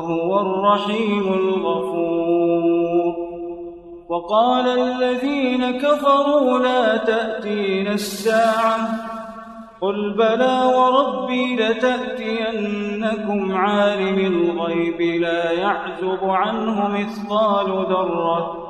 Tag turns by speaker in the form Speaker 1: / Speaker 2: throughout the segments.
Speaker 1: وهو الرحيم الغفور. وقال الذين كفروا لا تأتينا الساعة. قل بلى وربي لتأتينكم عالم الغيب لا يعزب عنه مثقال ذرة.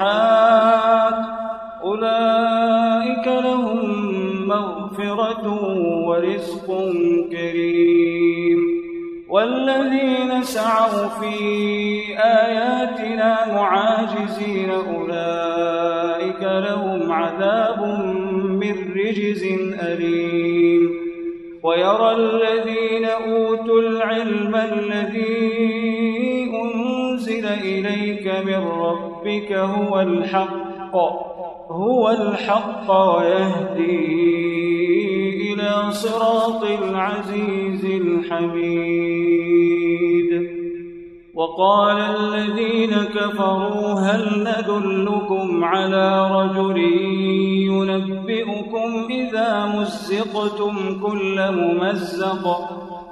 Speaker 1: الصالحات. أولئك لهم مغفرة ورزق كريم. والذين سعوا في آياتنا معاجزين أولئك لهم عذاب من رجز أليم. ويرى الذين أوتوا العلم الذي أنزل إليك من ربك هو الحق هو الحق ويهدي إلى صراط العزيز الحميد. وقال الذين كفروا هل ندلكم على رجل ينبئكم إذا مزقتم كل ممزق؟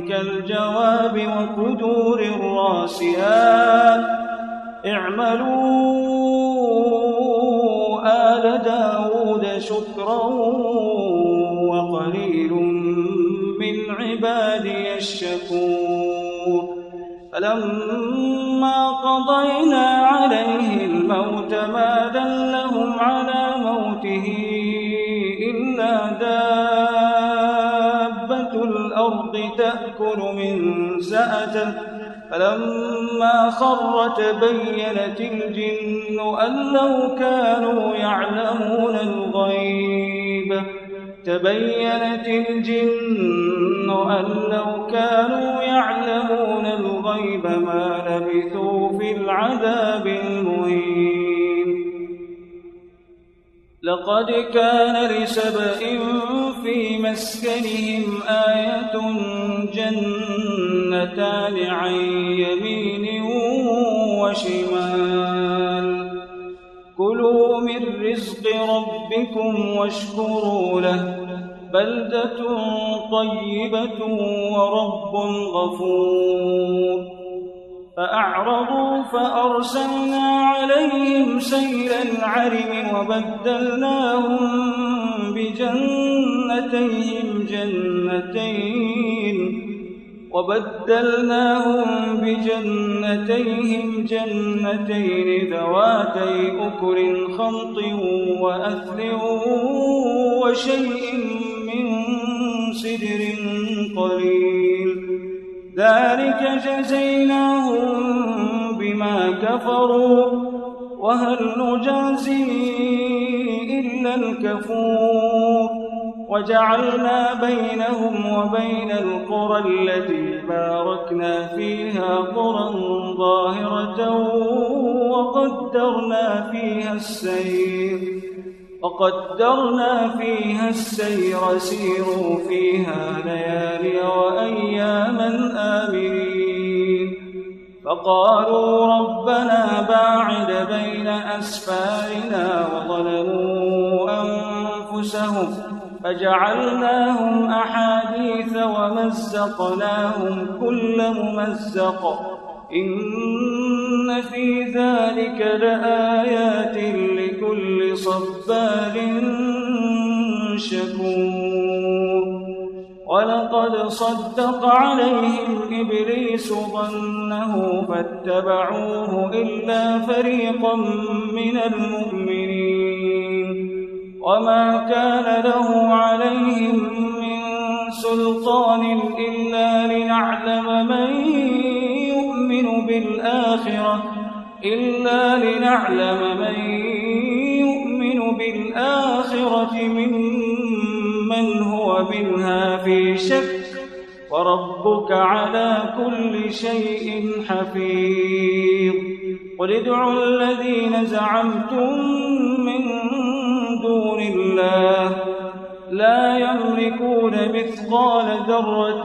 Speaker 1: كالجواب وقدور الراسيات. اعملوا آل داود شكرا وقليل من عبادي الشكور فلما قضينا عليه الموت ما دلهم على موته الأرض تأكل من سأته. فلما خر تبينت الجن أن لو كانوا يعلمون الغيب. تبينت الجن أن لو كانوا يعلمون الغيب ما لبثوا في العذاب المهين. لقد كان لسبأ في مسكنهم آية جنتان عن يمين وشمال. كلوا من رزق ربكم واشكروا له. بلدة طيبة ورب غفور. فأعرضوا فأرسلنا عليهم سيل العرم وبدلناهم بجنتيهم جنتين وبدلناهم بجنتيهم جنتين ذواتي أكل خمط وأثل وشيء من سدر قليل ذلك جزيناهم بما كفروا وهل نجازي إلا الكفور. وجعلنا بينهم وبين القرى التي باركنا فيها قرى ظاهرة وقدرنا فيها السير. وقدرنا فيها السير سيروا فيها ليالي وأياما آمنين. فقالوا ربنا باعد بين أسفارنا وظلموا أنفسهم فجعلناهم أحاديث ومزقناهم كل ممزق. في ذلك لآيات لكل صبار شكور ولقد صدق عليهم إبليس ظنه فاتبعوه إلا فريقا من المؤمنين وما كان له عليهم من سلطان إلا لنعلم من يؤمن بالآخرة إلا لنعلم من يؤمن بالآخرة ممن هو منها في شك وربك على كل شيء حفيظ قل ادعوا الذين زعمتم من دون الله لا يملكون مثقال ذرة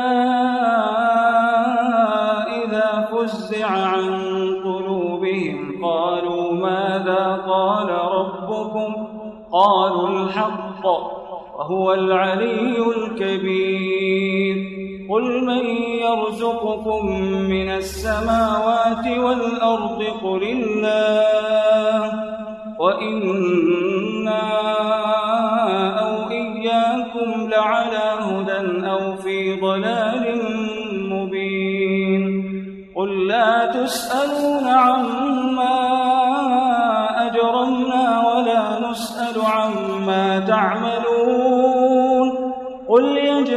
Speaker 1: الحق وهو العلي الكبير. قل من يرزقكم من السماوات والأرض قل الله وإنا أو إياكم لعلى هدى أو في ضلال مبين. قل لا تسألون عما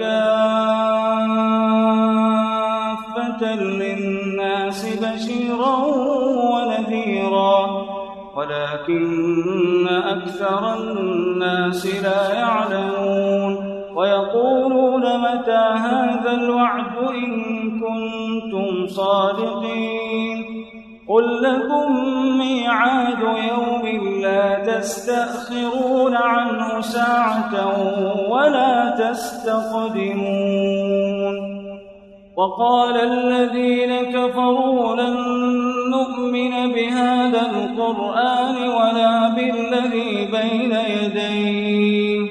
Speaker 1: كافة للناس بشيرا ونذيرا ولكن أكثر الناس لا يعلمون. ويقولون متى هذا الوعد إن كنتم صادقين؟ قل لكم ميعاد يوم لا تستأخرون عنه ساعة ولا تستقدمون وقال الذين كفروا لن نؤمن بهذا القرآن ولا بالذي بين يديه.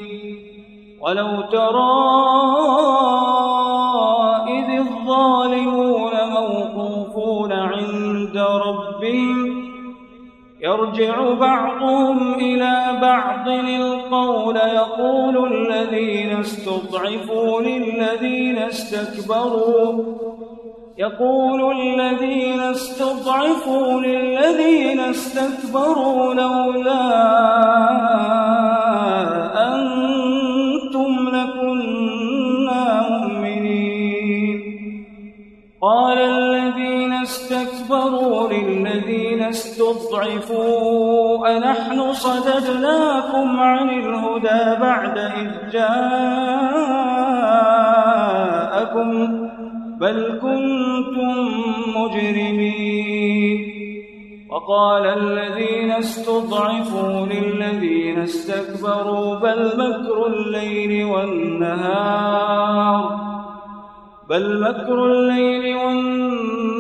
Speaker 1: ولو ترى بعضهم إلى بعض القول يقول الذين استضعفوا للذين استكبروا. يقول الذين استضعفوا للذين استكبروا لولا أستكبروا للذين استضعفوا أنحن صددناكم عن الهدى بعد إذ جاءكم بل كنتم مجرمين. وقال الذين استضعفوا للذين استكبروا بل مكر الليل والنهار بل مكر الليل والنهار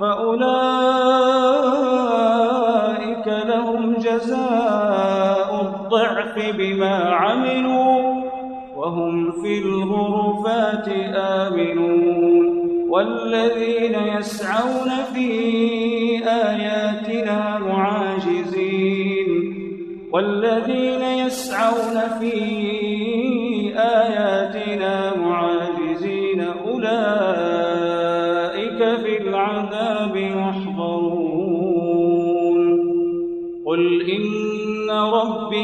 Speaker 1: فأولئك لهم جزاء الضعف بما عملوا وهم في الغرفات آمنون والذين يسعون في آياتنا معاجزين والذين يسعون في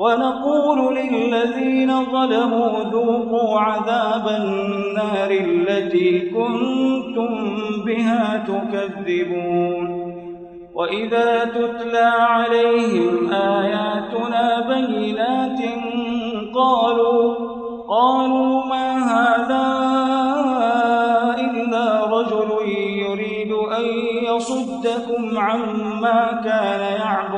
Speaker 1: ونقول للذين ظلموا ذوقوا عذاب النار التي كنتم بها تكذبون. وإذا تتلى عليهم آياتنا بينات قالوا قالوا ما هذا إلا رجل يريد أن يصدكم عما كان يعبد.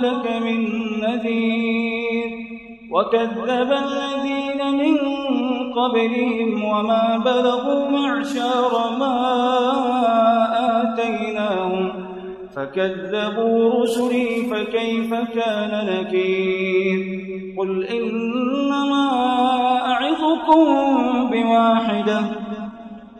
Speaker 1: قبلك من نذير. وكذب الذين من قبلهم وما بلغوا معشار ما آتيناهم. فكذبوا رسلي فكيف كان نكير. قل إنما أعظكم بواحدة.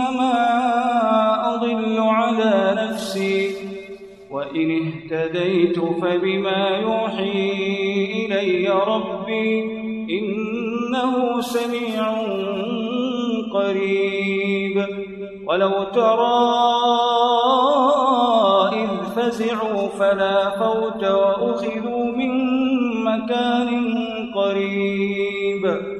Speaker 1: فإنما أضل على نفسي وإن اهتديت فبما يوحي إلي ربي إنه سميع قريب. ولو ترى إذ فزعوا فلا فوت وأخذوا من مكان قريب.